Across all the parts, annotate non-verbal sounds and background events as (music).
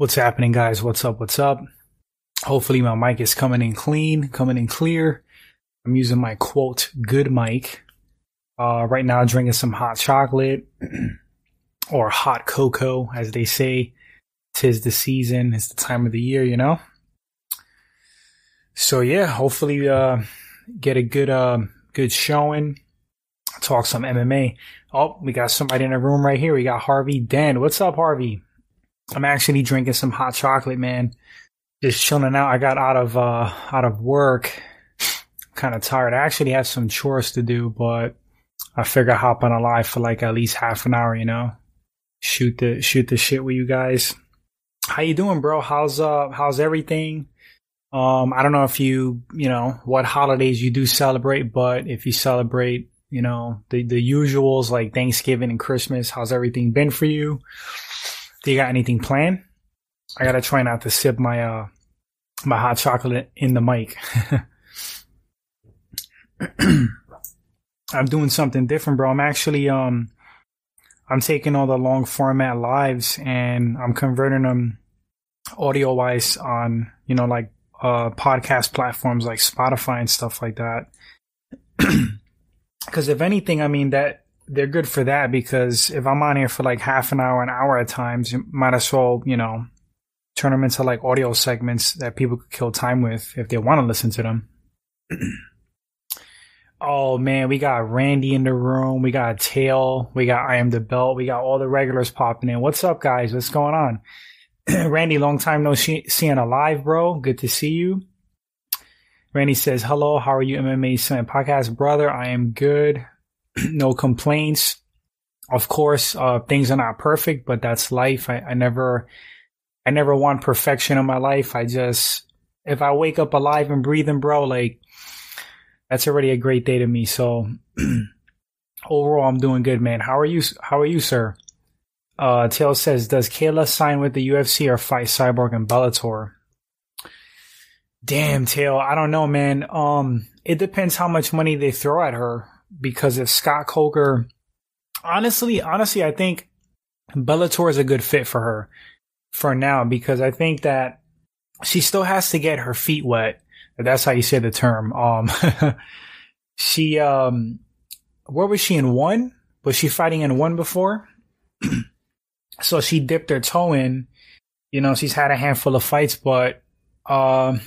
What's happening, guys? What's up? What's up? Hopefully, my mic is coming in clean, coming in clear. I'm using my quote good mic. Uh, right now, drinking some hot chocolate (clears throat) or hot cocoa, as they say. Tis the season, it's the time of the year, you know? So, yeah, hopefully, uh, get a good, uh, good showing. Talk some MMA. Oh, we got somebody in the room right here. We got Harvey Dent. What's up, Harvey? I'm actually drinking some hot chocolate, man. Just chilling out. I got out of uh out of work. Kind of tired. I actually have some chores to do, but I figure hop on a live for like at least half an hour, you know. Shoot the shoot the shit with you guys. How you doing, bro? How's uh how's everything? Um, I don't know if you, you know, what holidays you do celebrate, but if you celebrate, you know, the, the usuals like Thanksgiving and Christmas, how's everything been for you? Do you got anything planned? I gotta try not to sip my uh my hot chocolate in the mic. (clears throat) I'm doing something different, bro. I'm actually um I'm taking all the long format lives and I'm converting them audio wise on, you know, like uh podcast platforms like Spotify and stuff like that. (clears throat) Cause if anything, I mean that they're good for that because if I'm on here for like half an hour, an hour at times, you might as well, you know, turn them into like audio segments that people could kill time with if they want to listen to them. (clears throat) oh man, we got Randy in the room. We got Tail. We got I am the belt. We got all the regulars popping in. What's up, guys? What's going on? (clears throat) Randy, long time no see- seeing alive, bro. Good to see you. Randy says, hello. How are you, MMA Summit Podcast brother? I am good. (clears throat) no complaints. Of course, uh, things are not perfect, but that's life. I, I never, I never want perfection in my life. I just, if I wake up alive and breathing, bro, like that's already a great day to me. So (clears throat) overall, I'm doing good, man. How are you? How are you, sir? Uh, Tail says, does Kayla sign with the UFC or fight Cyborg and Bellator? Damn, Tail. I don't know, man. Um, it depends how much money they throw at her because if Scott Coker, honestly, honestly, I think Bellator is a good fit for her for now because I think that she still has to get her feet wet. That's how you say the term. Um, (laughs) she, um, where was she in one? Was she fighting in one before? (clears throat) so she dipped her toe in. You know, she's had a handful of fights, but, um,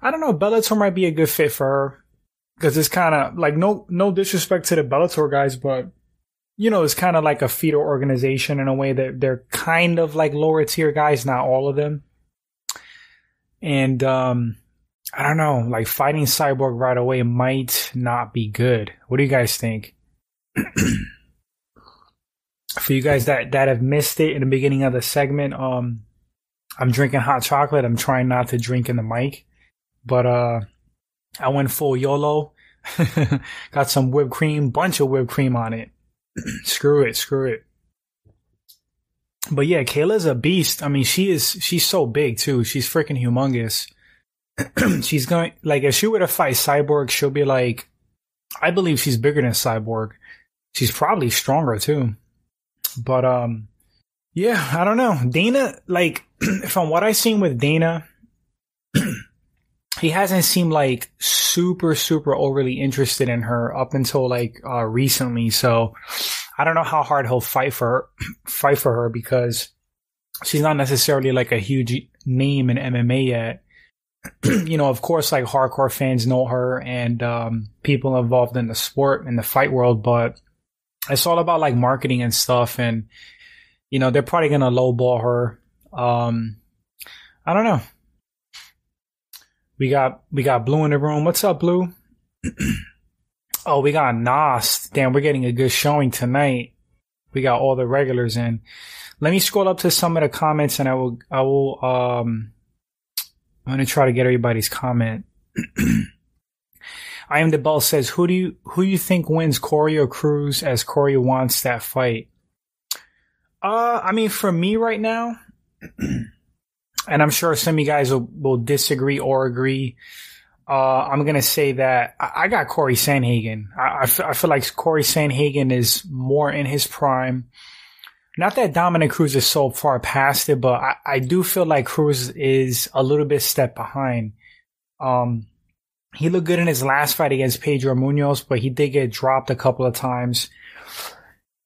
I don't know. Bellator might be a good fit for her because it's kind of like no no disrespect to the Bellator guys, but you know it's kind of like a feeder organization in a way that they're kind of like lower tier guys, not all of them. And um, I don't know, like fighting Cyborg right away might not be good. What do you guys think? (clears throat) For you guys that that have missed it in the beginning of the segment, um, I'm drinking hot chocolate. I'm trying not to drink in the mic, but uh I went full YOLO. (laughs) Got some whipped cream, bunch of whipped cream on it. (clears throat) screw it, screw it. But yeah, Kayla's a beast. I mean, she is, she's so big too. She's freaking humongous. (clears throat) she's going, like, if she were to fight Cyborg, she'll be like, I believe she's bigger than Cyborg. She's probably stronger too. But, um, yeah, I don't know. Dana, like, (clears throat) from what I've seen with Dana, he hasn't seemed like super super overly interested in her up until like uh, recently. So i don't know how hard he'll fight for her, (clears throat) fight for her because she's not necessarily like a huge name in mma yet. (clears throat) You know of course like hardcore fans know her and um, people involved in the sport in the fight world but it's all about like marketing and stuff and you know they're probably gonna lowball her. Um i don't know we got we got Blue in the room. What's up, Blue? (clears throat) oh, we got Nas. Damn, we're getting a good showing tonight. We got all the regulars in. Let me scroll up to some of the comments and I will I will um I'm gonna try to get everybody's comment. (clears throat) I am the bell says who do you who do you think wins Corey or Cruz as Corey wants that fight? Uh I mean for me right now (clears throat) and I'm sure some of you guys will, will disagree or agree. Uh, I'm gonna say that I, I got Corey Sandhagen. I, I, f- I feel like Corey Sandhagen is more in his prime. not that Dominick Cruz is so far past it, but I, I do feel like Cruz is a little bit step behind. Um, he looked good in his last fight against Pedro Munhoz, but he did get dropped a couple of times.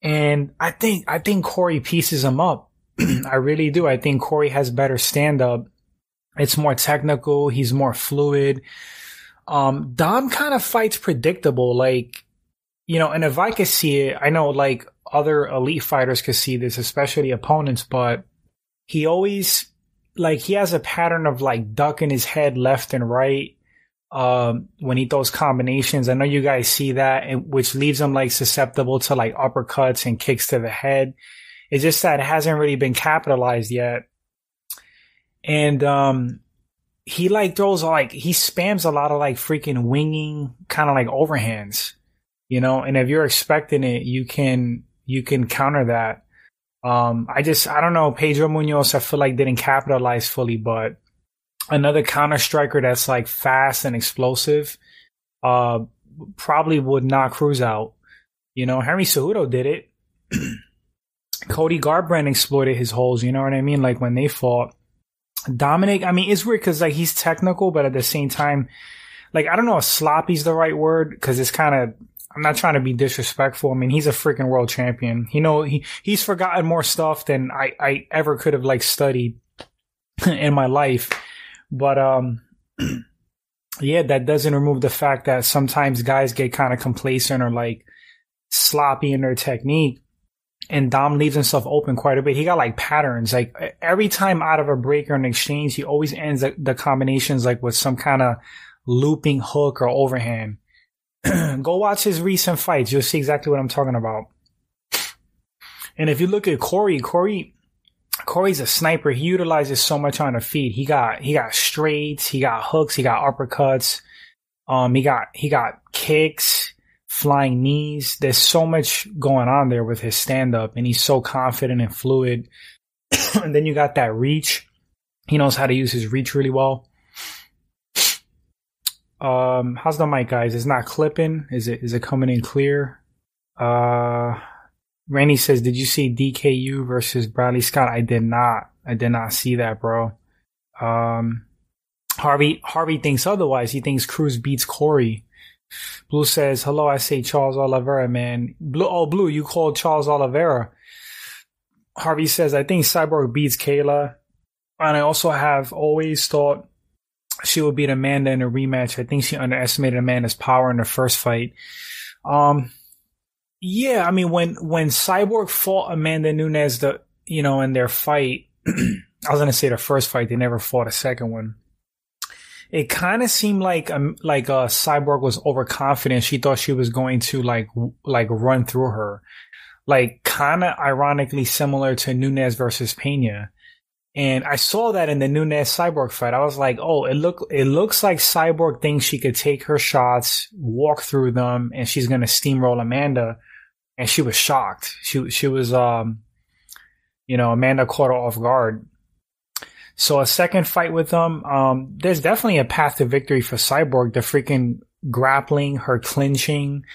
And I think, I think Corey pieces him up. (clears throat) I really do. I think Corey has better stand up. It's more technical. He's more fluid. Um, Dom kind of fights predictable. Like, you know, and if I could see it, I know like other elite fighters could see this, especially opponents, but he always, like, he has a pattern of like ducking his head left and right. Um, when he throws combinations, I know you guys see that, which leaves him like susceptible to like uppercuts and kicks to the head. It's just that it hasn't really been capitalized yet. And, um, he like throws like, he spams a lot of like freaking winging kind of like overhands, you know, and if you're expecting it, you can, you can counter that. Um, I just, I don't know, Pedro Munhoz. I feel like didn't capitalize fully, but another counter striker that's like fast and explosive, uh, probably would knock Cruz out. You know, Henry Cejudo did it. (clears throat) Cody Garbrandt exploited his holes. You know what I mean? Like when they fought Dominick. I mean, it's weird because like he's technical, but at the same time, like I don't know if sloppy's the right word because it's kind of. I'm not trying to be disrespectful. I mean, he's a freaking world champion. You know, he he's forgotten more stuff than I I ever could have like studied (laughs) in my life. But um, (clears throat) yeah, that doesn't remove the fact that sometimes guys get kind of complacent or like sloppy in their technique and Dom leaves himself open quite a bit. He got like patterns. Like every time out of a break or an exchange, he always ends the, the combinations like with some kind of looping hook or overhand. (clears throat) Go watch his recent fights. You'll see exactly what I'm talking about. And if you look at Corey, Corey, Corey's a sniper. He utilizes so much on the feet. He got, he got straights, he got hooks, he got uppercuts. Um, he got, he got kicks flying knees. There's so much going on there with his stand up and he's so confident and fluid. (clears throat) and then you got that reach. He knows how to use his reach really well. Um, how's the mic, guys? It's not clipping. Is it? Is it coming in clear? Uh, Randy says, "Did you see DKU versus Bradley Scott?" I did not. I did not see that, bro. Um, Harvey Harvey thinks otherwise. He thinks Cruz beats Corey. Blue says, hello, I say Charles Oliveira, man. Blue, oh, Blue, you called Charles Oliveira. Harvey says, I think Cyborg beats Kayla. And I also have always thought she would beat Amanda in a rematch. I think she underestimated Amanda's power in the first fight. Um, yeah, I mean, when, when Cyborg fought Amanda Nunes, the, you know, in their fight, (clears throat) I was going to say the first fight, they never fought a second one it kind of seemed like um like uh cyborg was overconfident she thought she was going to like w- like run through her like kind of ironically similar to Nunes versus Pena and I saw that in the Nunes Cyborg fight. I was like, "Oh, it look it looks like Cyborg thinks she could take her shots, walk through them, and she's gonna steamroll Amanda." And she was shocked. She she was um, you know, Amanda caught her off guard. So a second fight with them, um, there's definitely a path to victory for Cyborg. The freaking grappling, her clinching.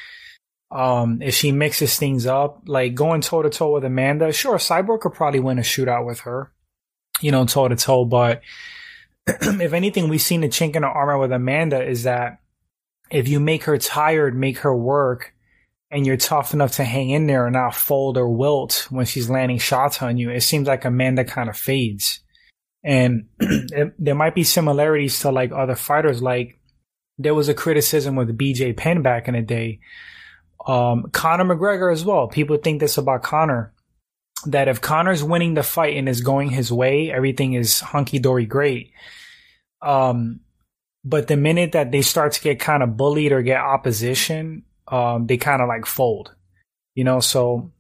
Um, if she mixes things up, like going toe to toe with Amanda, sure, Cyborg could probably win a shootout with her, you know, toe to toe. But (clears throat) if anything, we've seen the chink in the armor with Amanda is that if you make her tired, make her work, and you're tough enough to hang in there and not fold or wilt when she's landing shots on you, it seems like Amanda kind of fades. (clears throat) And there might be similarities to like other fighters. Like there was a criticism with BJ Penn back in the day. Um, Conor McGregor as well. People think this about Conor. That if Conor's winning the fight and is going his way, everything is hunky dory great. Um, but the minute that they start to get kind of bullied or get opposition, um, they kind of like fold, you know. So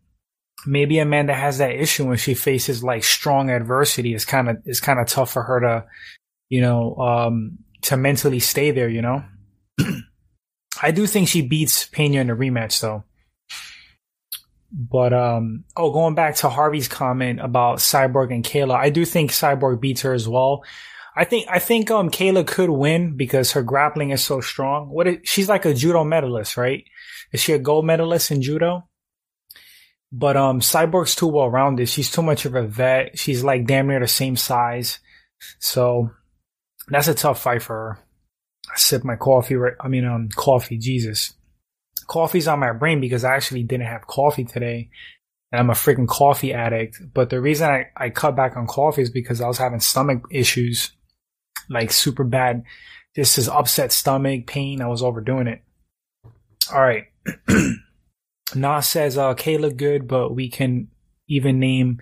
maybe Amanda has that issue when she faces like strong adversity. It's kind of it's kind of tough for her to, you know, um, to mentally stay there. You know, (clears throat) I do think she beats Pena in the rematch though. But um, oh, going back to Harvey's comment about Cyborg and Kayla, I do think Cyborg beats her as well. I think I think um Kayla could win because her grappling is so strong. What is, she's like a judo medalist, right? Is she a gold medalist in judo? But um, Cyborg's too well rounded. She's too much of a vet. She's like damn near the same size. So that's a tough fight for her. I sip my coffee. Right, I mean, um, coffee. Jesus, coffee's on my brain because I actually didn't have coffee today, and I'm a freaking coffee addict. But the reason I I cut back on coffee is because I was having stomach issues, like super bad. This is upset stomach pain. I was overdoing it. All right. (clears throat) Nas says, uh, Kayla good, but we can even name,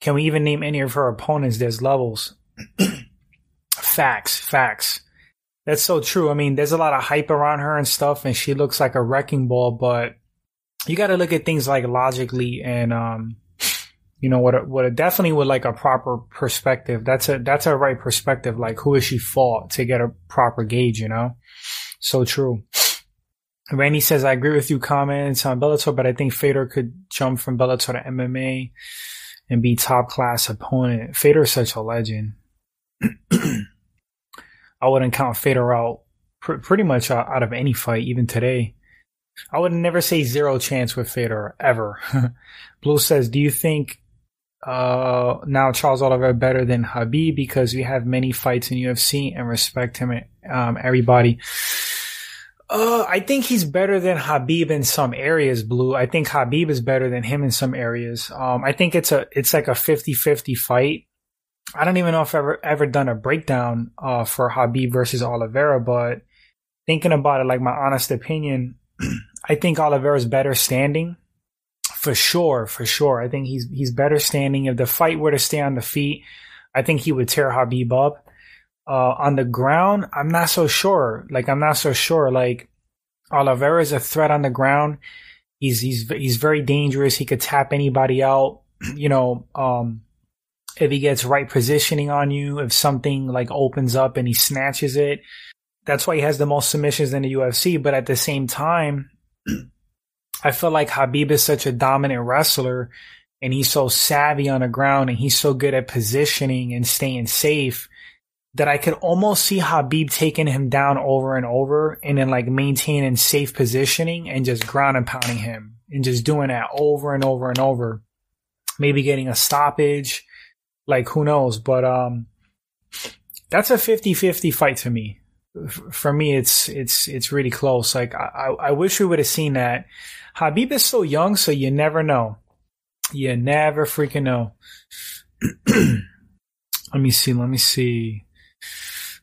can we even name any of her opponents? There's levels. (clears throat) facts, facts. That's so true. I mean, there's a lot of hype around her and stuff, and she looks like a wrecking ball, but you got to look at things like logically and, um, you know, what, what a definitely with like a proper perspective. That's a, that's a right perspective. Like, who is she fought to get a proper gauge, you know? So true. Randy says, I agree with you comments on Bellator, but I think Fedor could jump from Bellator to MMA and be top class opponent. Fedor is such a legend. (clears throat) I wouldn't count Fedor out pr- pretty much out of any fight, even today. I would never say zero chance with Fedor ever. (laughs) Blue says, do you think uh, now Charles Oliveira better than Khabib because we have many fights in UFC and respect him, um, everybody. Uh, I think he's better than Khabib in some areas, Blue. I think Khabib is better than him in some areas. Um, I think it's a, it's like a 50-50 fight. I don't even know if I've ever, ever done a breakdown, uh, for Khabib versus Oliveira, but thinking about it, like my honest opinion, (clears throat) I think Oliveira's better standing. For sure, for sure. I think he's, he's better standing. If the fight were to stay on the feet, I think he would tear Khabib up. Uh, on the ground, I'm not so sure. Like, I'm not so sure. Like, Oliveira is a threat on the ground. He's, he's, he's very dangerous. He could tap anybody out. (clears throat) You know, um, if he gets right positioning on you, if something like opens up and he snatches it, that's why he has the most submissions in the UFC. But at the same time, (clears throat) I feel like Khabib is such a dominant wrestler and he's so savvy on the ground and he's so good at positioning and staying safe that I could almost see Khabib taking him down over and over and then like maintaining safe positioning and just ground and pounding him and just doing that over and over and over. Maybe getting a stoppage, like who knows, but, um, that's a 50-50 fight to me. For me, it's, it's, it's really close. Like I, I wish we would have seen that. Khabib is so young, so you never know. You never freaking know. (clears throat) let me see. Let me see.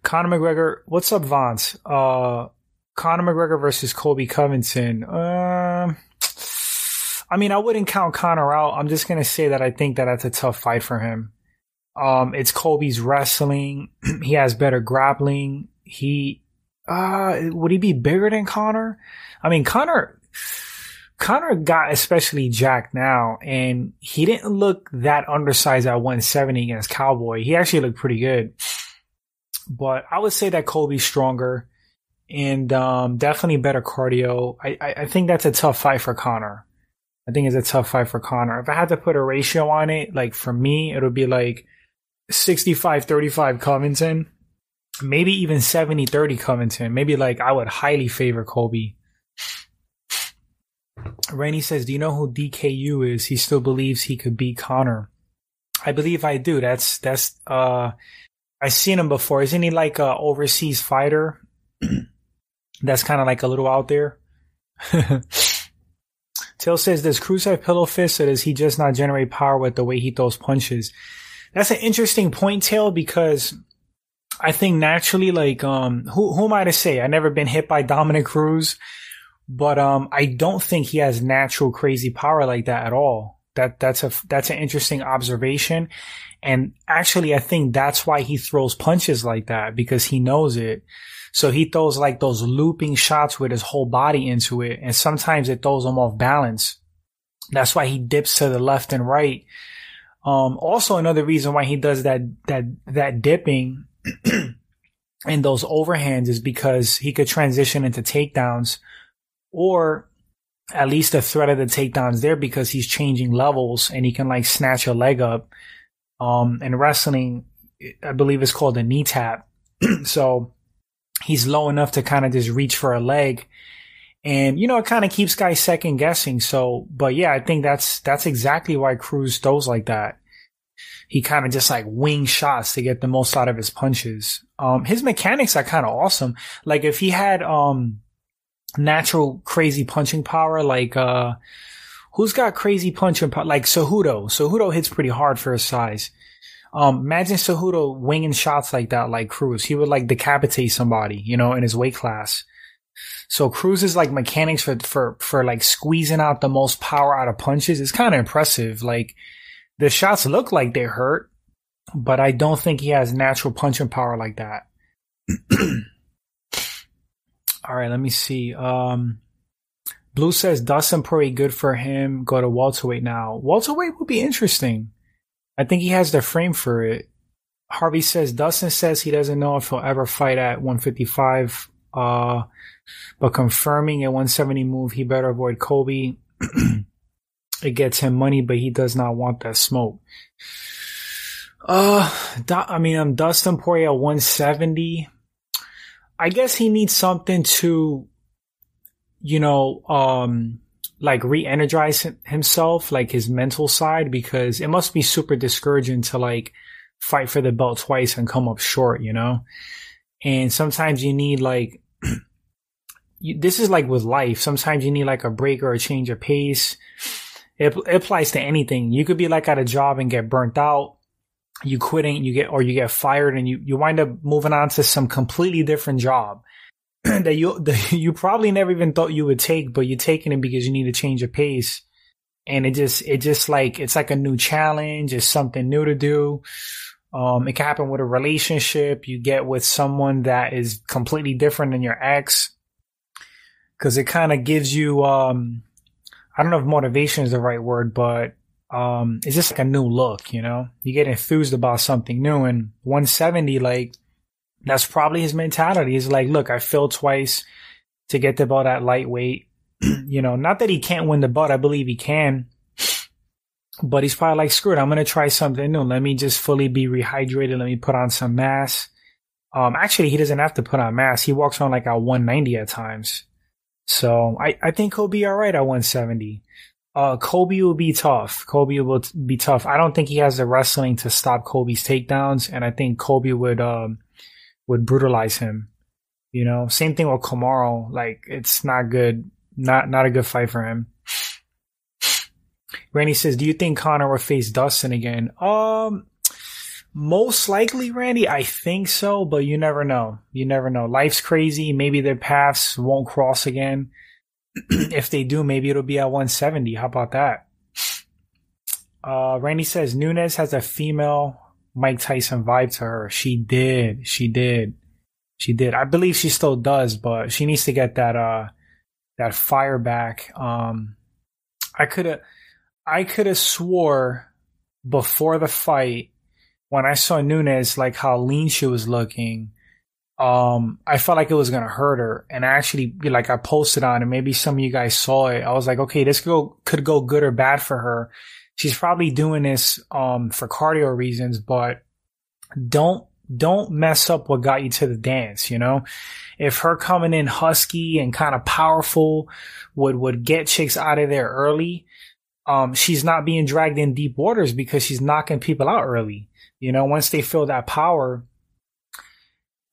Conor McGregor, what's up, Vance? Uh, Conor McGregor versus Colby Covington. Um, I mean, I wouldn't count Conor out. I'm just gonna say that I think that that's a tough fight for him. Um, it's Colby's wrestling. (clears throat) he has better grappling. He, uh, would he be bigger than Conor? I mean, Conor, Conor got especially jacked now, and he didn't look that undersized at 170 against Cowboy. He actually looked pretty good but I would say that Colby's stronger and um, definitely better cardio. I, I, think that's a tough fight for Conor. I think it's a tough fight for Conor. If I had to put a ratio on it, like for me, it would be like 65 35 Covington, maybe even 70 30 Covington. Maybe like I would highly favor Colby. Randy says, Do you know who DKU is? He still believes he could beat Conor. I believe I do. That's, that's, uh, I've seen him before. Isn't he like a overseas fighter? (clears throat) That's kind of like a little out there. (laughs) Tail says, does Cruz have pillow fists or does he just not generate power with the way he throws punches? That's an interesting point, Tail, because I think naturally, like, um, who, who am I to say? I've never been hit by Dominick Cruz, but, um, I don't think he has natural crazy power like that at all. That, that's a, that's an interesting observation. And actually, I think that's why he throws punches like that because he knows it. So he throws like those looping shots with his whole body into it. And sometimes it throws him off balance. That's why he dips to the left and right. Um, also another reason why he does that, that, that dipping (clears throat) and those overhands is because he could transition into takedowns or at least the threat of the takedowns there because he's changing levels and he can like snatch a leg up um, in wrestling, I believe it's called a knee tap. (clears throat) so he's low enough to kind of just reach for a leg And, you know, it kind of keeps guys second guessing. So, but yeah, I think that's, that's exactly why Cruz throws like that. He kind of just like wing shots to get the most out of his punches. Um, his mechanics are kind of awesome. Like if he had, um, natural crazy punching power, like, uh, who's got crazy punching power? Like Cejudo. Cejudo hits pretty hard for his size. Um, imagine Cejudo winging shots like that, like Cruz. He would like decapitate somebody, you know, in his weight class. So Cruz's like mechanics for, for, for like squeezing out the most power out of punches is kind of impressive. Like the shots look like they hurt, but I don't think he has natural punching power like that. (clears throat) All right, let me see. Um, Blue says Dustin Poirier good for him. Go to welterweight now. Welterweight would be interesting. I think he has the frame for it. Harvey says Dustin says he doesn't know if he'll ever fight at 155. Uh, but confirming a 170 move, he better avoid Colby. (clears throat) it gets him money, but he does not want that smoke. Uh, I mean, I'm Dustin Poirier 170. I guess he needs something to, you know, um, like re-energize himself, like his mental side, because it must be super discouraging to like fight for the belt twice and come up short, you know? And sometimes you need like (clears throat) you, this is like with life. Sometimes you need like a break or a change of pace. It, it applies to anything. You could be like at a job and get burnt out. You quitting, you get, or you get fired and you, you wind up moving on to some completely different job (clears throat) that you, that (laughs) you probably never even thought you would take, but you're taking it because you need to change your pace. And it just, it just like, it's like a new challenge. It's something new to do. Um, it can happen with a relationship. You get with someone that is completely different than your ex because it kind of gives you um I don't know if motivation is the right word, but um it's just like a new look, you know? You get enthused about something new and 170 like that's probably his mentality. He's like, look, I failed twice to get the belt at lightweight. (clears throat) you know, not that he can't win the belt, I believe he can. But he's probably like, screw it, I'm gonna try something new. Let me just fully be rehydrated. Let me put on some mass. Um, actually, he doesn't have to put on mass. He walks on like a 190 at times. So I, I think he'll be all right at 170. Uh, Colby will be tough. Colby will be tough. I don't think he has the wrestling to stop Colby's takedowns, and I think Colby would um would brutalize him. You know, same thing with Kamaru. Like it's not good. Not not a good fight for him. Randy says, "Do you think Conor will face Dustin again?" Um, most likely, Randy, I think so, but you never know. You never know. Life's crazy. Maybe their paths won't cross again. (clears throat) if they do, maybe it'll be at 170. How about that? Uh, Randy says Nunes has a female Mike Tyson vibe to her. She did. She did. She did. I believe she still does, but she needs to get that, uh, that fire back. Um, I could have, I could have swore before the fight when I saw Nunes, like how lean she was looking, um, I felt like it was gonna hurt her. And I actually, like, I posted on it. Maybe some of you guys saw it. I was like, okay, this go, could go good or bad for her. She's probably doing this, um, for cardio reasons, but don't, don't mess up what got you to the dance, you know? If her coming in husky and kind of powerful would, would get chicks out of there early, um, she's not being dragged in deep waters because she's knocking people out early. You know, once they feel that power,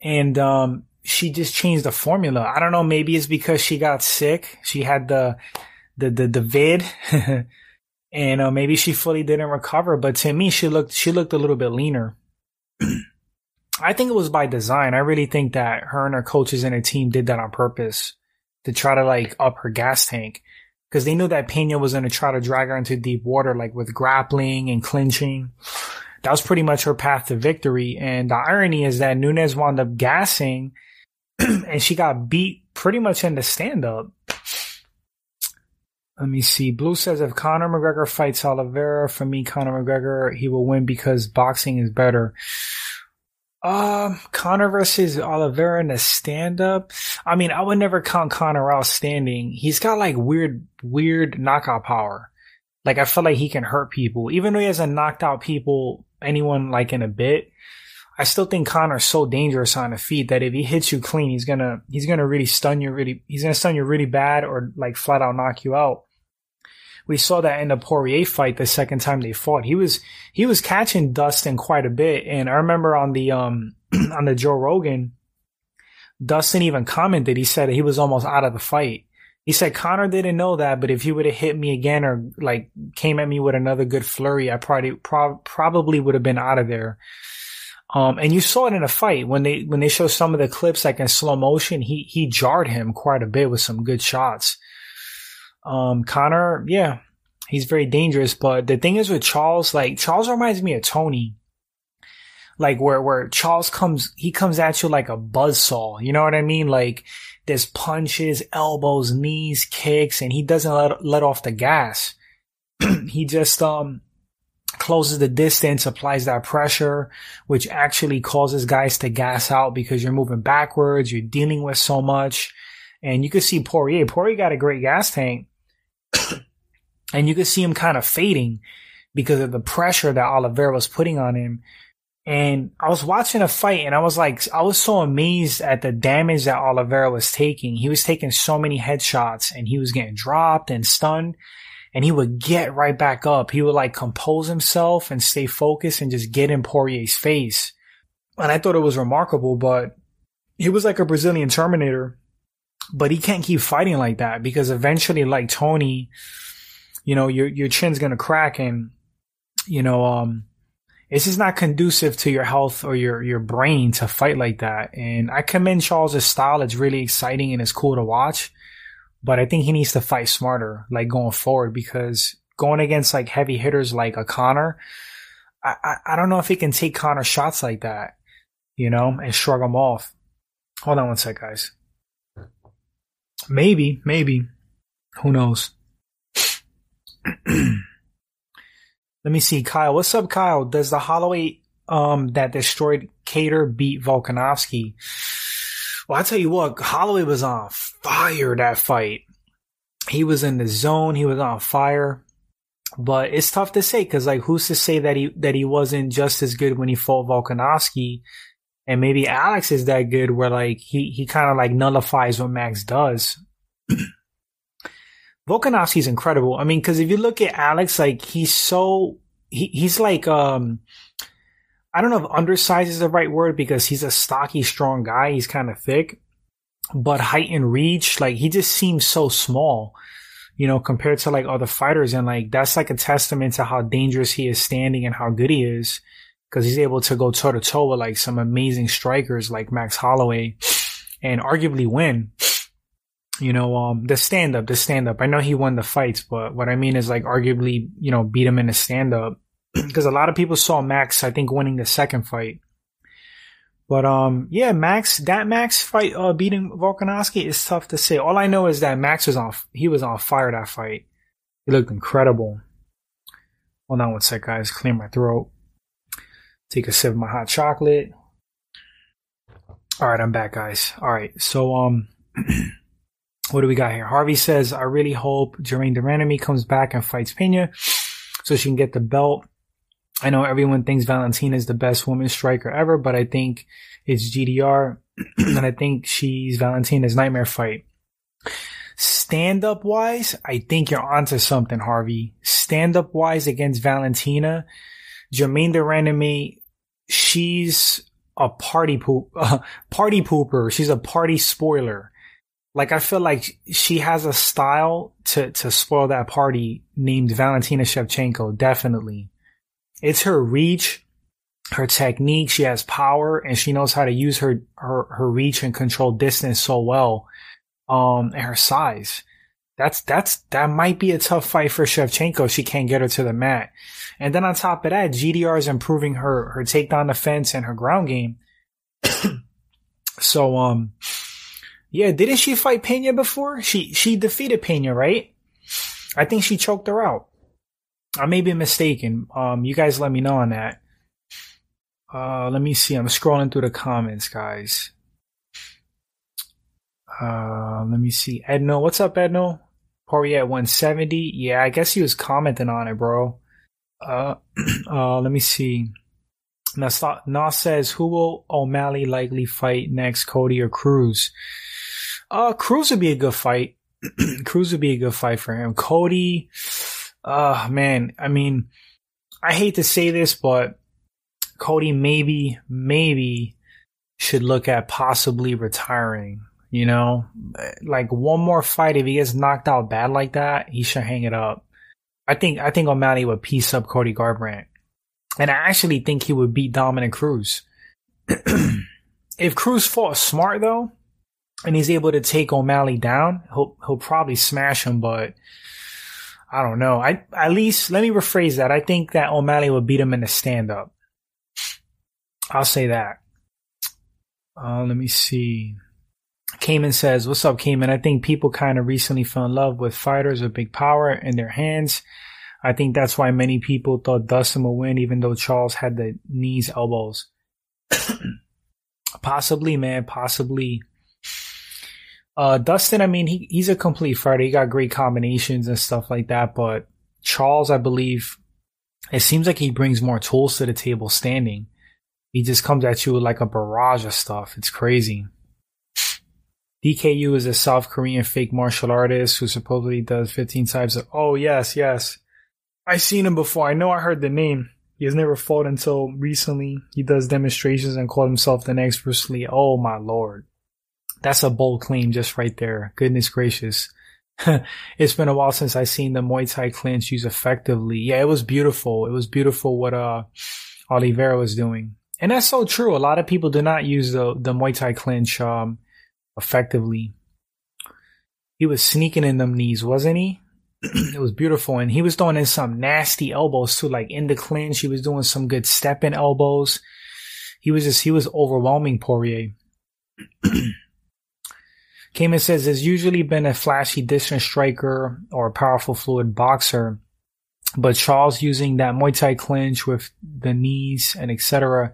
and um, she just changed the formula. I don't know. Maybe it's because she got sick. She had the the the, the vid, (laughs) and uh, maybe she fully didn't recover. But to me, she looked she looked a little bit leaner. (clears throat) I think it was by design. I really think that her and her coaches and her team did that on purpose to try to like up her gas tank because they knew that Pena was going to try to drag her into deep water, like with grappling and clinching that was pretty much her path to victory. And the irony is that Nunes wound up gassing (clears throat) and she got beat pretty much in the stand up. Let me see. Blue says if Conor McGregor fights Oliveira, for me, Conor McGregor, he will win because boxing is better. Um, Conor versus Oliveira in a stand up. I mean, I would never count Conor out standing. He's got like weird, weird knockout power. Like I feel like he can hurt people, even though he hasn't knocked out people anyone like in a bit. I still think Conor's so dangerous on the feet that if he hits you clean, he's gonna he's gonna really stun you really he's gonna stun you really bad or like flat out knock you out. We saw that in the Poirier fight the second time they fought. He was he was catching Dustin quite a bit, and I remember on the um (clears throat) on the Joe Rogan, Dustin even commented. He said he was almost out of the fight. He said Conor didn't know that, but if he would have hit me again or like came at me with another good flurry, I probably pro- probably would have been out of there. Um, and you saw it in a fight when they when they show some of the clips like in slow motion. He he jarred him quite a bit with some good shots. Um, Conor, yeah, he's very dangerous. But the thing is with Charles, like Charles reminds me of Tony. Like where where Charles comes, he comes at you like a buzz saw. You know what I mean? Like there's punches, elbows, knees, kicks, and he doesn't let let off the gas. (clears throat) he just um closes the distance, applies that pressure, which actually causes guys to gas out because you're moving backwards, you're dealing with so much. And you can see Poirier. Poirier got a great gas tank. (clears throat) and you can see him kind of fading because of the pressure that Oliveira was putting on him. And I was watching a fight and I was like, I was so amazed at the damage that Oliveira was taking. He was taking so many headshots and he was getting dropped and stunned and he would get right back up. He would like compose himself and stay focused and just get in Poirier's face. And I thought it was remarkable, but he was like a Brazilian Terminator, but he can't keep fighting like that because eventually, like Tony, you know, your, your chin's going to crack and, you know, um, it's just not conducive to your health or your, your brain to fight like that. And I commend Charles' style. It's really exciting and it's cool to watch but I think he needs to fight smarter, like going forward, because going against like heavy hitters like a Conor, I, I, I don't know if he can take Conor shots like that, you know, and shrug them off. Hold on one sec, guys. Maybe, maybe. Who knows? (clears throat) Let me see, Kyle. What's up, Kyle? Does the Holloway um that destroyed Kattar beat Volkanovski? Well, I tell you what, Holloway was on fire that fight. He was in the zone. He was on fire. But it's tough to say because, like, who's to say that he that he wasn't just as good when he fought Volkanovski, and maybe Alex is that good where like he he kind of like nullifies what Max does. (clears throat) Volkanovski's incredible. I mean, because if you look at Alex, like he's so he, he's like um I don't know if undersized is the right word because he's a stocky, strong guy. He's kind of thick, but height and reach, like he just seems so small, you know, compared to like other fighters. And like, that's like a testament to how dangerous he is standing and how good he is because he's able to go toe to toe with like some amazing strikers like Max Holloway and arguably win. You know, um, the stand up, the stand up. I know he won the fights, but what I mean is like arguably, you know, beat him in the stand up because (clears throat) a lot of people saw Max, I think, winning the second fight. But um, yeah, Max, that Max fight uh, beating Volkanovski is tough to say. All I know is that Max was on, he was on fire that fight. He looked incredible. Hold on one sec, guys. Clear my throat. Take a sip of my hot chocolate. All right, I'm back, guys. All right, so um, (clears throat) what do we got here? Harvey says, "I really hope Germaine de Randamie comes back and fights Pena, so she can get the belt." I know everyone thinks Valentina is the best woman striker ever, but I think it's GDR, (clears throat) and I think she's Valentina's nightmare fight. Stand up wise, I think you're onto something, Harvey. Stand up wise against Valentina, Germaine de Randamie, she's a party poop, uh, (laughs) party pooper. She's a party spoiler. Like I feel like she has a style to to spoil that party named Valentina Shevchenko, definitely. It's her reach, her technique. She has power and she knows how to use her, her, her reach and control distance so well. Um, and her size. That's, that's, that might be a tough fight for Shevchenko. She can't get her to the mat. And then on top of that, GDR is improving her, her takedown defense and her ground game. (clears throat) so, um, yeah, didn't she fight Pena before? She, she defeated Pena, right? I think she choked her out. I may be mistaken. Um, you guys let me know on that. Uh, let me see. I'm scrolling through the comments, guys. Uh, let me see. Edno, what's up, Edno? Poirier at 170. Yeah, I guess he was commenting on it, bro. Uh, (clears throat) uh, let me see. Nas says, who will O'Malley likely fight next, Cody or Cruz? Uh, Cruz would be a good fight. (clears throat) Cruz would be a good fight for him. Cody, uh, man, I mean, I hate to say this, but Cody maybe, maybe should look at possibly retiring. You know, like one more fight. If he gets knocked out bad like that, he should hang it up. I think, I think O'Malley would piece up Cody Garbrandt. And I actually think he would beat Dominick Cruz. (clears throat) if Cruz fought smart though, and he's able to take O'Malley down, he'll he'll probably smash him, but I don't know. I at least let me rephrase that. I think that O'Malley would beat him in the stand up. I'll say that. Uh, let me see. Cayman says, What's up, Cayman? I think people kind of recently fell in love with fighters with big power in their hands. I think that's why many people thought Dustin would win, even though Charles had the knees, elbows. (coughs) possibly, man, possibly. Uh, Dustin, I mean, he, he's a complete fighter. He got great combinations and stuff like that. But Charles, I believe, it seems like he brings more tools to the table standing. He just comes at you with like a barrage of stuff. It's crazy. DKU is a South Korean fake martial artist who supposedly does 15 types of. Oh, yes, yes. I've seen him before. I know I heard the name. He has never fought until recently. He does demonstrations and called himself the next Bruce Lee. Oh my lord. That's a bold claim just right there. Goodness gracious. (laughs) it's been a while since I've seen the Muay Thai clinch used effectively. Yeah, it was beautiful. It was beautiful what uh Oliveira was doing. And that's so true. A lot of people do not use the the Muay Thai clinch um effectively. He was sneaking in them knees, wasn't he? (clears throat) it was beautiful. And he was throwing in some nasty elbows too, like in the clinch. He was doing some good stepping elbows. He was just, he was overwhelming Poirier. (clears throat) Cayman says there's usually been a flashy distance striker or a powerful fluid boxer, but Charles using that Muay Thai clinch with the knees and etc.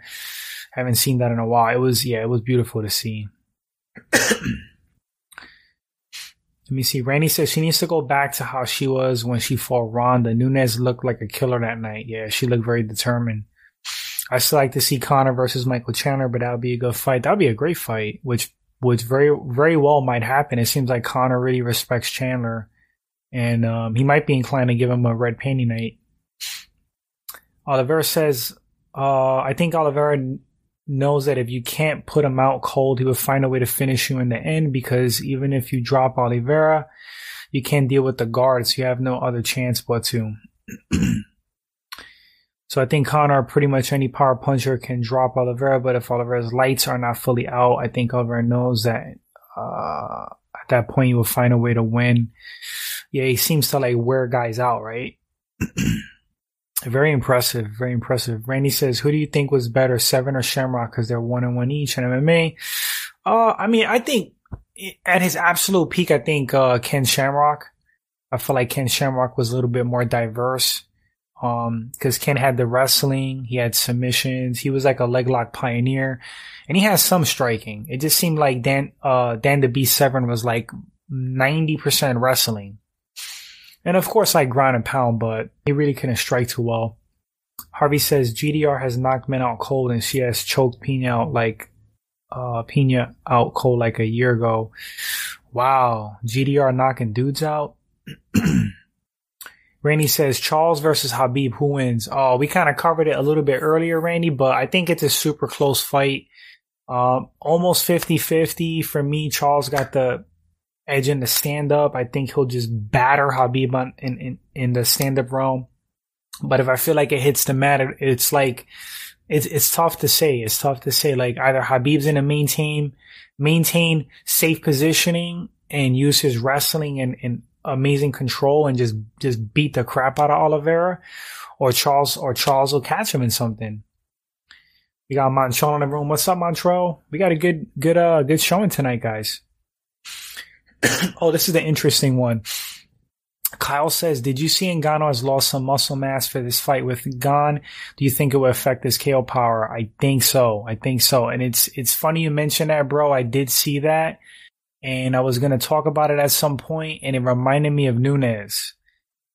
Haven't seen that in a while. It was, yeah, it was beautiful to see. (clears throat) Let me see. Randy says she needs to go back to how she was when she fought Ronda. Nunes looked like a killer that night. Yeah, she looked very determined. I still like to see Conor versus Michael Chandler, but that would be a good fight. That would be a great fight, which which very very well might happen. It seems like Conor really respects Chandler, and um, he might be inclined to give him a red panty night. Oliveira says, uh, I think Oliveira knows that if you can't put him out cold, he will find a way to finish you in the end because even if you drop Oliveira, you can't deal with the guards. You have no other chance but to. (clears throat) so I think Conor, pretty much any power puncher can drop Oliveira, but if Oliveira's lights are not fully out, I think Oliveira knows that uh, at that point he will find a way to win. Yeah, he seems to like wear guys out, right? (clears throat) Very impressive. Very impressive. Randy says, who do you think was better, Severn or Shamrock? Because they're one and one each in MMA. Uh, I mean, I think at his absolute peak, I think, uh, Ken Shamrock. I feel like Ken Shamrock was a little bit more diverse. Um, cause Ken had the wrestling, he had submissions, he was like a leg lock pioneer, and he has some striking. It just seemed like Dan, uh, Dan the Beast Severn was like 90% wrestling. And of course, like ground and pound, but he really couldn't strike too well. Harvey says GDR has knocked men out cold and she has choked Pena out like, uh, Pena out cold like a year ago. Wow. GDR knocking dudes out. (clears throat) Randy says Charles versus Khabib, who wins? Oh, we kind of covered it a little bit earlier, Randy, but I think it's a super close fight. Um, almost 50-50 for me. Charles got the edge in the stand up. I think he'll just batter Khabib in, in, in the stand up realm. But if I feel like it hits the mat, it's like, it's, it's tough to say. It's tough to say. Like either Khabib's going to maintain, maintain safe positioning and use his wrestling and, and amazing control and just, just beat the crap out of Oliveira or Charles, or Charles will catch him in something. We got Montreal in the room. What's up, Montreal? We got a good, good, uh, good showing tonight, guys. (clears throat) oh, this is the interesting one. Kyle says, did you see Ngannou has lost some muscle mass for this fight with Gane? Do you think it will affect his KO power? I think so. I think so. And it's, it's funny you mentioned that, bro. I did see that and I was going to talk about it at some point and it reminded me of Nunes,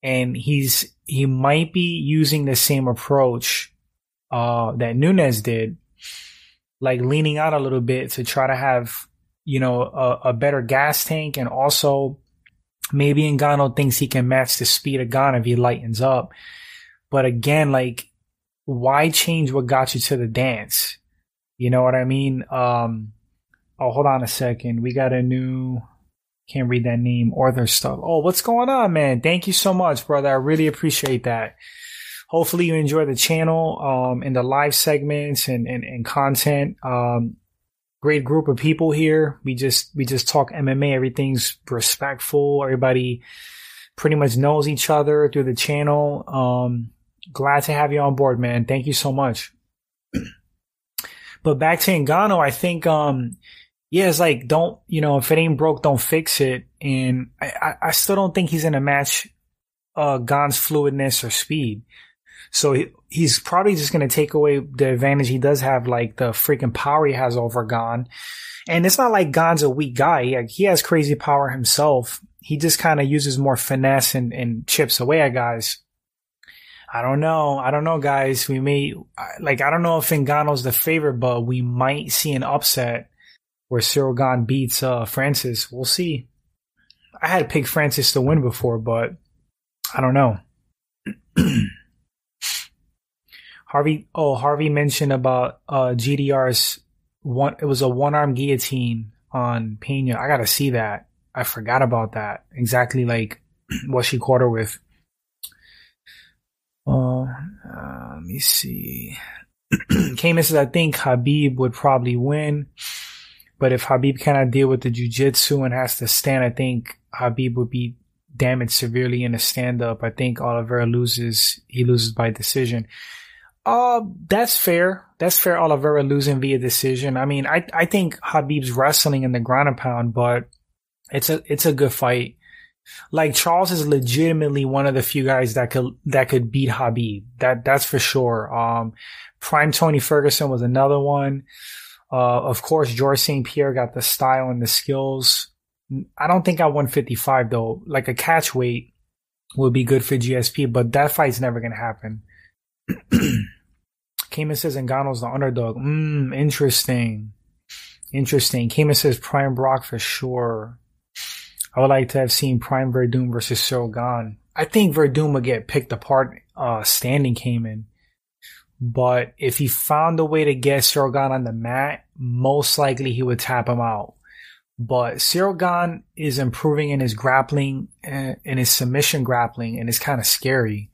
and he's, he might be using the same approach uh, that Nunes did, like leaning out a little bit to try to have, you know, a, a better gas tank and also maybe Ngannou thinks he can match the speed of Gane if he lightens up. But again, like, why change what got you to the dance? You know what I mean? Um, oh, hold on a second. We got a new, can't read that name, Arthur stuff. Oh, what's going on, man? Thank you so much, brother. I really appreciate that. Hopefully you enjoy the channel, um, and the live segments and, and, and content. Um, great group of people here. We just, we just talk MMA. Everything's respectful. Everybody pretty much knows each other through the channel. Um, glad to have you on board, man. Thank you so much. (clears throat) but back to Ngannou, I think, um, yeah, it's like, don't, you know, if it ain't broke, don't fix it. And I, I, still don't think he's to match, uh, Gane's fluidness or speed. So he, he's probably just to take away the advantage he does have, like the freaking power he has over Gane. And it's not like Gane's a weak guy. He, he has crazy power himself. He just kind of uses more finesse and, and chips away at guys. I don't know. I don't know, guys. We may, like, I don't know if Ngannou's the favorite, but we might see an upset where Ciryl Gane beats, uh, Francis. We'll see. I had picked Francis to win before, but I don't know. (clears throat) Harvey, oh, Harvey mentioned about uh, GDR's one. It was a one arm guillotine on Pena. I gotta see that. I forgot about that. Exactly like (clears throat) what she caught her with. Uh, uh let me see. (clears throat) Cayman says, I think Khabib would probably win. But if Khabib cannot deal with the jujitsu and has to stand, I think Khabib would be damaged severely in a stand up. I think Oliveira loses. He loses by decision. Uh, that's fair. That's fair. Oliveira losing via decision. I mean, I, I think Khabib's wrestling in the ground and pound, but it's a, it's a good fight. Like Charles is legitimately one of the few guys that could, that could beat Khabib. That, that's for sure. Um, prime Tony Ferguson was another one. Uh, of course, George St. Pierre got the style and the skills. I don't think at 155 though, like a catch weight would be good for GSP, but that fight's never to happen. (clears throat) Cayman says Ngannou's the underdog. Mmm, interesting. Interesting. Cayman says Prime Brock for sure. I would like to have seen Prime Werdum versus Ciryl Gane. I think Werdum would get picked apart uh, standing Cayman. But if he found a way to get Ciryl Gane on the mat, most likely he would tap him out. But Ciryl Gane is improving in his grappling and in his submission grappling and it's kind of scary.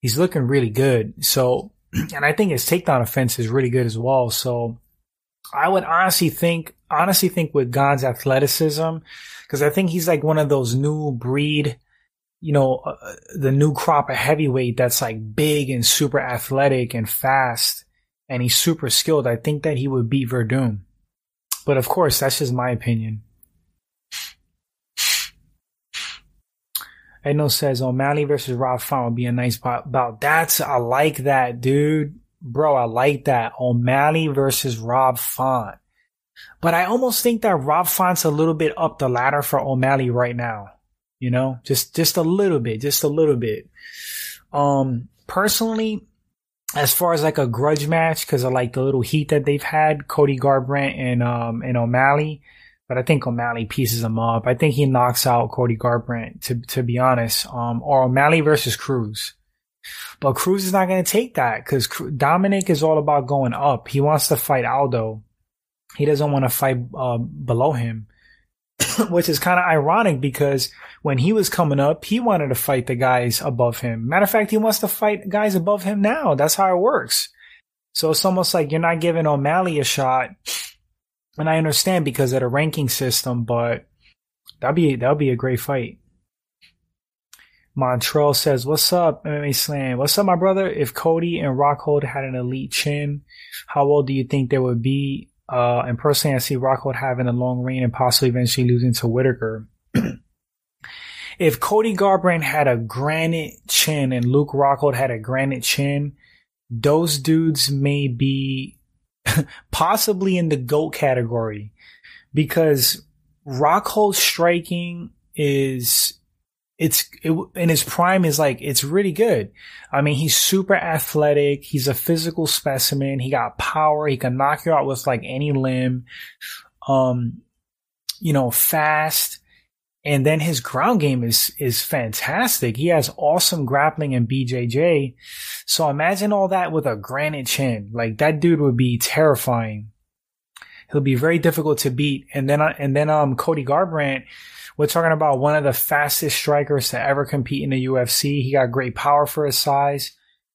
He's looking really good. So (clears throat) and I think his takedown offense is really good as well. So I would honestly think, honestly think with Gane's athleticism, because I think he's like one of those new breed, you know, uh, uh, the new crop of heavyweight that's like big and super athletic and fast, and he's super skilled. I think that he would beat Werdum. But of course, that's just my opinion. Edno says O'Malley versus Rob Font would be a nice bout. That's, I like that, dude. Bro, I like that. O'Malley versus Rob Font. But I almost think that Rob Font's a little bit up the ladder for O'Malley right now. You know, just, just a little bit, just a little bit. Um, personally, as far as like a grudge match, cause of like the little heat that they've had, Cody Garbrandt and, um, and O'Malley, but I think O'Malley pieces him up. I think he knocks out Cody Garbrandt, to, to be honest. Um, or O'Malley versus Cruz. But Cruz is not going to take that because Dominick is all about going up. He wants to fight Aldo. He doesn't want to fight uh, below him, (coughs) which is kind of ironic because when he was coming up, he wanted to fight the guys above him. Matter of fact, he wants to fight guys above him now. That's how it works. So it's almost like you're not giving O'Malley a shot (sniffs) and I understand because of the ranking system, but that'd be that'd be a great fight. Montreal says, "What's up, MMA Slam? What's up, my brother? If Cody and Rockhold had an elite chin, how old do you think they would be? Uh, and personally, I see Rockhold having a long reign and possibly eventually losing to Whittaker. (clears throat) if Cody Garbrandt had a granite chin and Luke Rockhold had a granite chin, those dudes may be (laughs) possibly in the GOAT category because Rockhold striking is it's it, in his prime is like it's really good. I mean, he's super athletic. He's a physical specimen. He got power. He can knock you out with like any limb. Um, you know, fast. And then his ground game is is fantastic. He has awesome grappling and BJJ. So imagine all that with a granite chin. Like that dude would be terrifying. He'll be very difficult to beat. And then and then um Cody Garbrandt we're talking about one of the fastest strikers to ever compete in the UFC. He got great power for his size.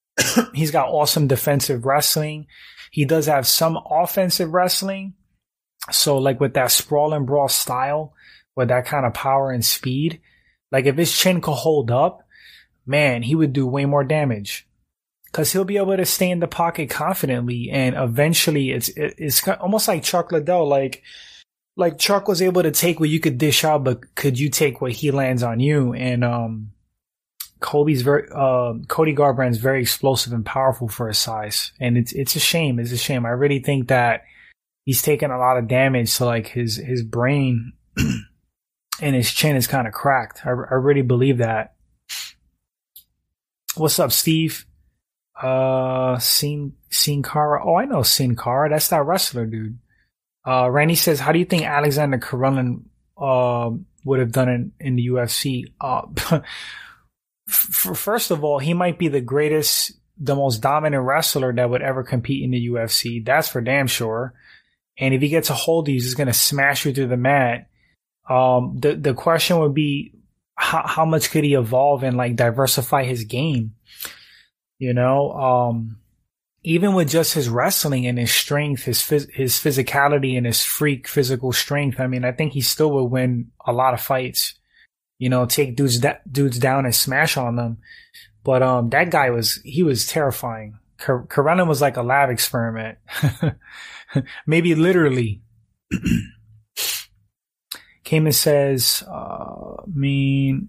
(coughs) He's got awesome defensive wrestling. He does have some offensive wrestling. So like with that sprawl and brawl style, with that kind of power and speed, like if his chin could hold up, man, he would do way more damage. Cause he'll be able to stay in the pocket confidently and eventually it's, it's almost like Chuck Liddell. Like like Chuck was able to take what you could dish out, but could you take what he lands on you? And um, Kobe's very uh, Cody Garbrandt's very explosive and powerful for his size, and it's it's a shame. It's a shame. I really think that he's taken a lot of damage to like his his brain (clears throat) and his chin is kind of cracked. I, I really believe that. What's up, Steve? Uh, Sin Sin Cara. Oh, I know Sin Cara. That's that wrestler dude. Uh, Randy says, how do you think Alexander Karelin, uh, would have done it in the UFC? Uh, (laughs) first of all, he might be the greatest, the most dominant wrestler that would ever compete in the UFC. That's for damn sure. And if he gets a hold of you, he's to smash you through the mat. Um, the, the question would be, how, how much could he evolve and like diversify his game? You know, um, even with just his wrestling and his strength, his phys- his physicality and his freak physical strength, I mean, I think he still would win a lot of fights. You know, take dudes da- dudes down and smash on them. But um, that guy was he was terrifying. Kar- was like a lab experiment, (laughs) maybe literally. (clears throat) Cayman says, uh, mean,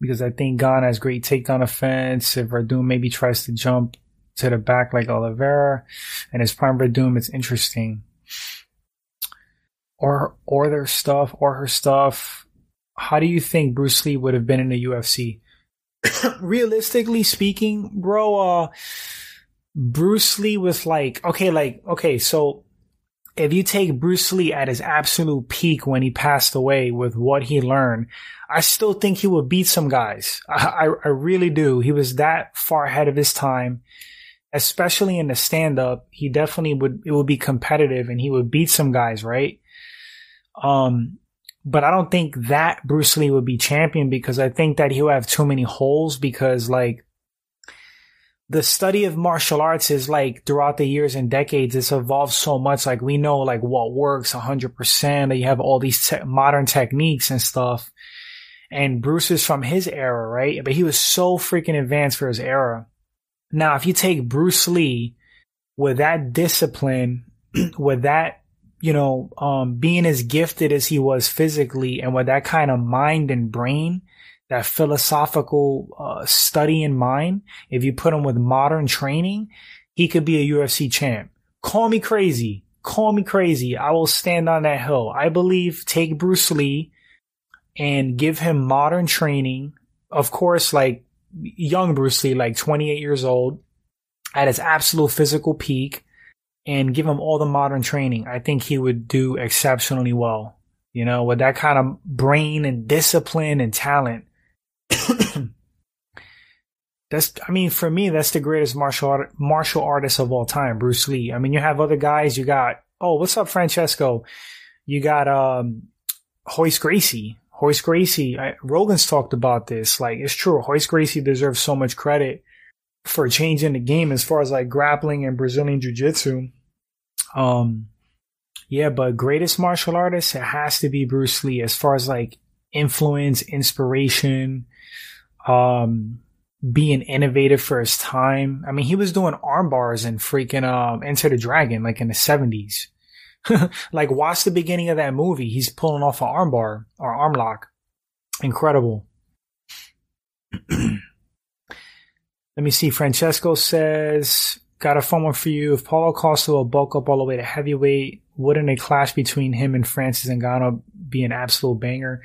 because I think Gane has great takedown offense. If Werdum maybe tries to jump to the back like Oliveira, and his prime doom is interesting. Or or their stuff or her stuff. How do you think Bruce Lee would have been in the UFC? (coughs) Realistically speaking, bro, uh, Bruce Lee was like, okay, like, okay, so if you take Bruce Lee at his absolute peak when he passed away with what he learned, I still think he would beat some guys. (laughs) I, I, I really do. He was that far ahead of his time especially in the stand up, he definitely would, it would be competitive and he would beat some guys, right? Um, but I don't think that Bruce Lee would be champion because I think that he'll have too many holes because like the study of martial arts is like throughout the years and decades, it's evolved so much. Like we know like what works hundred percent that you have all these te- modern techniques and stuff. And Bruce is from his era, right? But he was so freaking advanced for his era. Now, if you take Bruce Lee with that discipline, (clears throat) with that, you know, um, being as gifted as he was physically and with that kind of mind and brain, that philosophical uh, study in mind, if you put him with modern training, he could be a UFC champ. Call me crazy. Call me crazy. I will stand on that hill. I believe take Bruce Lee and give him modern training. Of course, like young Bruce Lee, like 28 years old, at his absolute physical peak, and give him all the modern training, I think he would do exceptionally well. You know, with that kind of brain and discipline and talent. (coughs) that's, I mean, for me, that's the greatest martial art, martial artist of all time, Bruce Lee. I mean, you have other guys. You got, oh, what's up, Francesco? You got, um, Royce Gracie. Royce Gracie, I, Rogan's talked about this. Like, it's true. Royce Gracie deserves so much credit for changing the game as far as like grappling and Brazilian Jiu Jitsu. Um, yeah, but greatest martial artist, it has to be Bruce Lee as far as like influence, inspiration, um, being innovative for his time. I mean, he was doing arm bars and freaking, um, Enter the Dragon, like in the seventies. (laughs) like watch the beginning of that movie. He's pulling off an armbar or arm lock. Incredible. (clears throat) Let me see. Francesco says, got a fun one for you. If Paulo Costa will bulk up all the way to heavyweight, wouldn't a clash between him and Francis Ngannou be an absolute banger?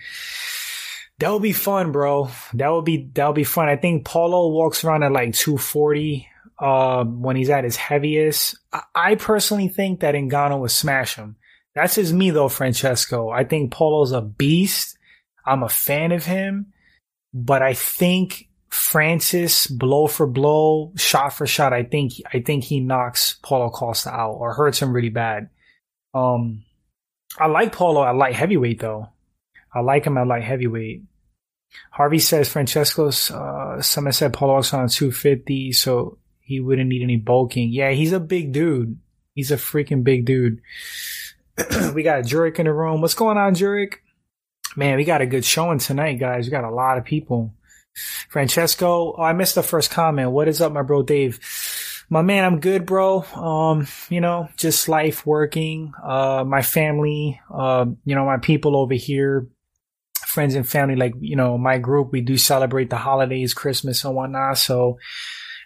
That would be fun, bro. That would be that would be fun. I think Paulo walks around at like 240 uh, when he's at his heaviest. I, I personally think that Ngannou would smash him. That's just me though, Francesco. I think Paulo's a beast. I'm a fan of him, but I think Francis blow for blow, shot for shot. I think I think he knocks Paulo Costa out or hurts him really bad. Um, I like Paulo at light heavyweight though. I like him at light heavyweight. Harvey says Francesco's, uh, someone said Paulo's on 250, so he wouldn't need any bulking. Yeah, he's a big dude. He's a freaking big dude. (clears throat) we got Jurek in the room. What's going on, Jurek? Man, we got a good showing tonight, guys. We got a lot of people. Francesco, oh, I missed the first comment. What is up, my bro Dave? My man, I'm good, bro. Um, you know, just life working, uh, my family, uh, you know, my people over here, friends and family, like, you know, my group, we do celebrate the holidays, Christmas and whatnot. So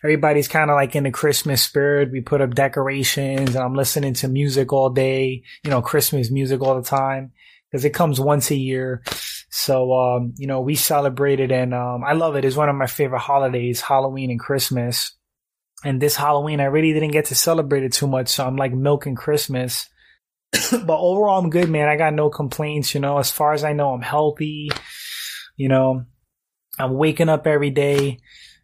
everybody's kind of like in the Christmas spirit. We put up decorations and I'm listening to music all day, you know, Christmas music all the time because it comes once a year. So, um, you know, we celebrated and, um, I love it. It's one of my favorite holidays, Halloween and Christmas. And this Halloween, I really didn't get to celebrate it too much. So I'm like milking Christmas. (coughs) but overall, I'm good, man. I got no complaints. You know, as far as I know, I'm healthy. You know, I'm waking up every day,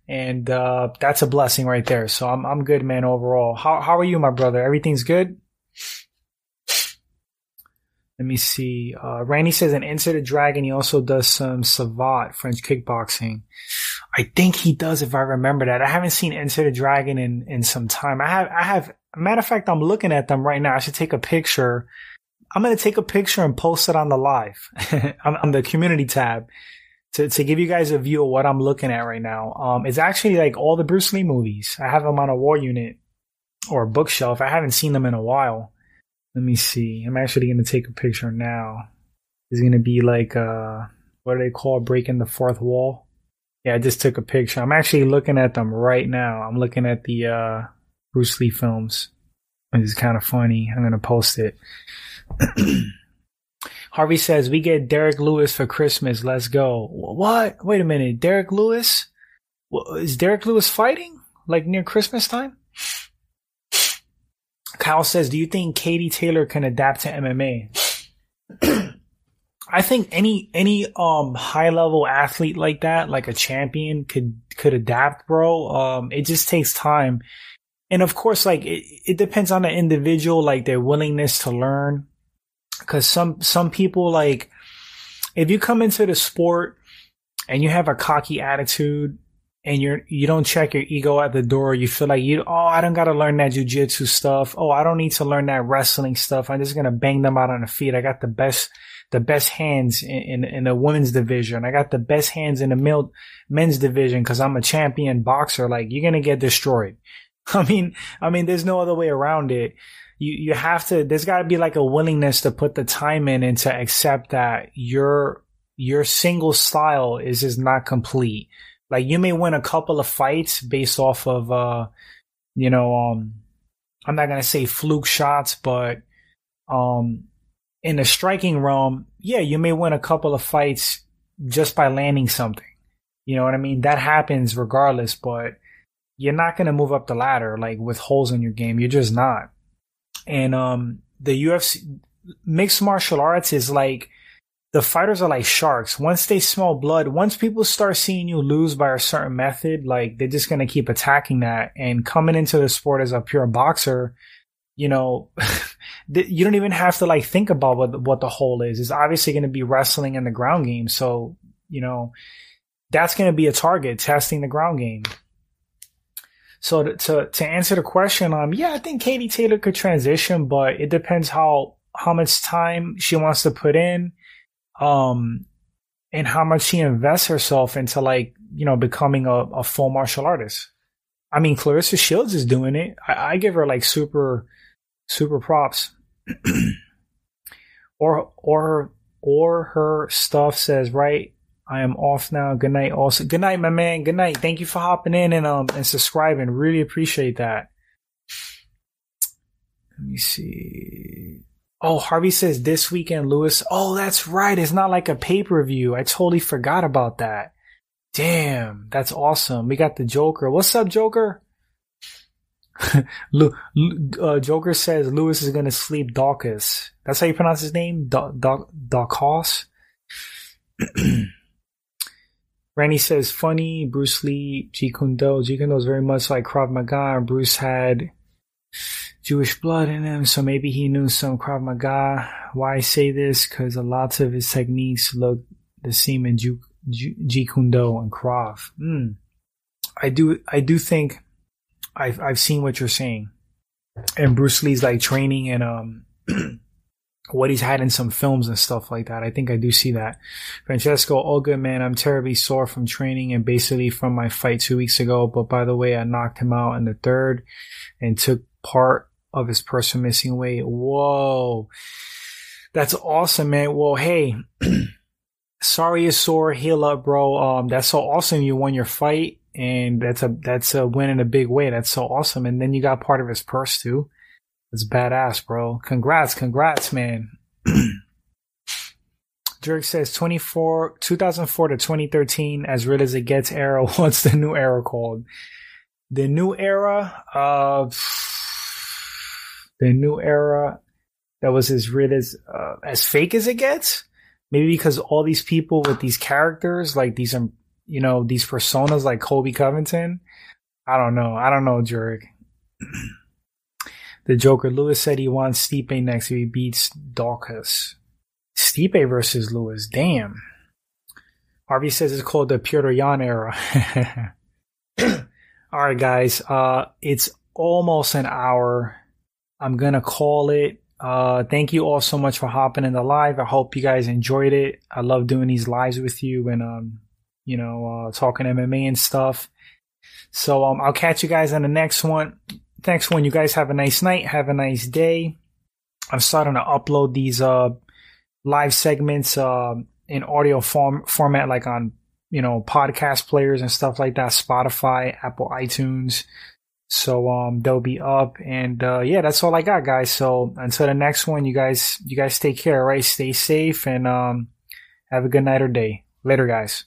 and uh, that's a blessing right there. So I'm I'm good, man. Overall, how how are you, my brother? Everything's good. Let me see. Uh, Randy says an Enter the Dragon, he also does some Savate French kickboxing. I think he does, if I remember that. I haven't seen Enter the Dragon in in some time. I have I have Matter of fact, I'm looking at them right now. I should take a picture. I'm going to take a picture and post it on the live (laughs) on, on, the community tab to, to give you guys a view of what I'm looking at right now. Um, it's actually like all the Bruce Lee movies. I have them on a war unit or a bookshelf. I haven't seen them in a while. Let me see. I'm actually going to take a picture now. It's going to be like, uh, what do they call breaking the fourth wall? Yeah, I just took a picture. I'm actually looking at them right now. I'm looking at the, uh, Bruce Lee films. It's kind of funny. I'm going to post it. (clears throat) Harvey says, we get Derrick Lewis for Christmas. Let's go. What? Wait a minute. Derrick Lewis? Is Derrick Lewis fighting? Like near Christmas time? Kyle says, do you think Katie Taylor can adapt to MMA? (clears throat) I think any any um high level athlete like that, like a champion, could could adapt, bro. Um, it just takes time and of course, like it, it depends on the individual, like their willingness to learn. Cause some, some people like, if you come into the sport and you have a cocky attitude and you're, you don't check your ego at the door, you feel like you, oh, I don't gotta learn that jujitsu stuff. Oh, I don't need to learn that wrestling stuff. I'm just gonna bang them out on the feet. I got the best, the best hands in, in, the women's division. I got the best hands in the male, men's division because I'm a champion boxer. Like you're gonna get destroyed. (laughs) I mean, I mean, there's no other way around it. You, you have to, there's gotta be like a willingness to put the time in and to accept that your, your single style is just not complete. Like you may win a couple of fights based off of, uh, you know, um, I'm not gonna say fluke shots, but, um, in the striking realm, yeah, you may win a couple of fights just by landing something. You know what I mean? That happens regardless, but you're not going to move up the ladder like with holes in your game. You're just not. And um, the UFC mixed martial arts is like the fighters are like sharks. Once they smell blood, once people start seeing you lose by a certain method, like they're just to keep attacking that. And coming into the sport as a pure boxer, you know, (laughs) you don't even have to like think about what what the hole is. It's obviously to be wrestling in the ground game. So, you know, that's to be a target testing the ground game. So to, to, to answer the question, um, yeah, I think Katie Taylor could transition, but it depends how how much time she wants to put in, um, and how much she invests herself into like you know becoming a, a full martial artist. I mean, Claressa Shields is doing it. I, I give her like super super props. (clears throat) or or or her stuff says right I am off now. Good night. Also, good night, my man. Good night. Thank you for hopping in and um and subscribing. Really appreciate that. Let me see. Oh, Harvey says this weekend, Lewis. Oh, that's right. It's not like a pay per view. I totally forgot about that. Damn, that's awesome. We got the Joker. What's up, Joker? (laughs) uh, Joker says Lewis is gonna sleep Dawkins. That's how you pronounce his name, Dawkins. (clears throat) Randy says funny. Bruce Lee, Jeet Kune Do. Jeet Kune Do is very much like Krav Maga, and Bruce had Jewish blood in him, so maybe he knew some Krav Maga. Why I say this? Because a lot of his techniques look the same in Jeet Kune Do and Krav. Mm. I do, I do think I've I've seen what you're saying, and Bruce Lee's like training and um (clears throat) what he's had in some films and stuff like that. I think I do see that. Francesco, all good man. I'm terribly sore from training and basically from my fight two weeks ago. But by the way, I knocked him out in the third and took part of his person missing weight. Whoa. That's awesome, man. Well, hey, (clears throat) sorry you're sore. Heal up, bro. Um, that's so awesome. You won your fight and that's a that's a win in a big way. That's so awesome. And then you got part of his purse too. That's badass, bro. Congrats, congrats, man. (clears throat) Dirk says 24, 2004 to 2013, as real as it gets era. (laughs) What's the new era called? The new era of the new era that was as real as uh, as fake as it gets. Maybe because all these people with these characters, like these um, you know, these personas like Colby Covington. I don't know. I don't know, Jurek. (clears throat) the Joker, Lewis said he wants Stipe next if he beats Dawkins. Stipe versus Lewis. Damn. Harvey says it's called the Petr Yan era. (laughs) All right, guys. Uh, it's almost an hour. I'm gonna call it. Uh, thank you all so much for hopping in the live. I hope you guys enjoyed it. I love doing these lives with you, and um, you know, uh, talking MMA and stuff. So um, I'll catch you guys on the next one. Thanks one. You guys have a nice night. Have a nice day. I'm starting to upload these uh live segments uh, in audio form format, like on you know podcast players and stuff like that. Spotify, Apple, iTunes. So um they'll be up and uh yeah, that's all I got guys. So until the next one, you guys you guys take care, right? Stay safe and um have a good night or day. Later guys.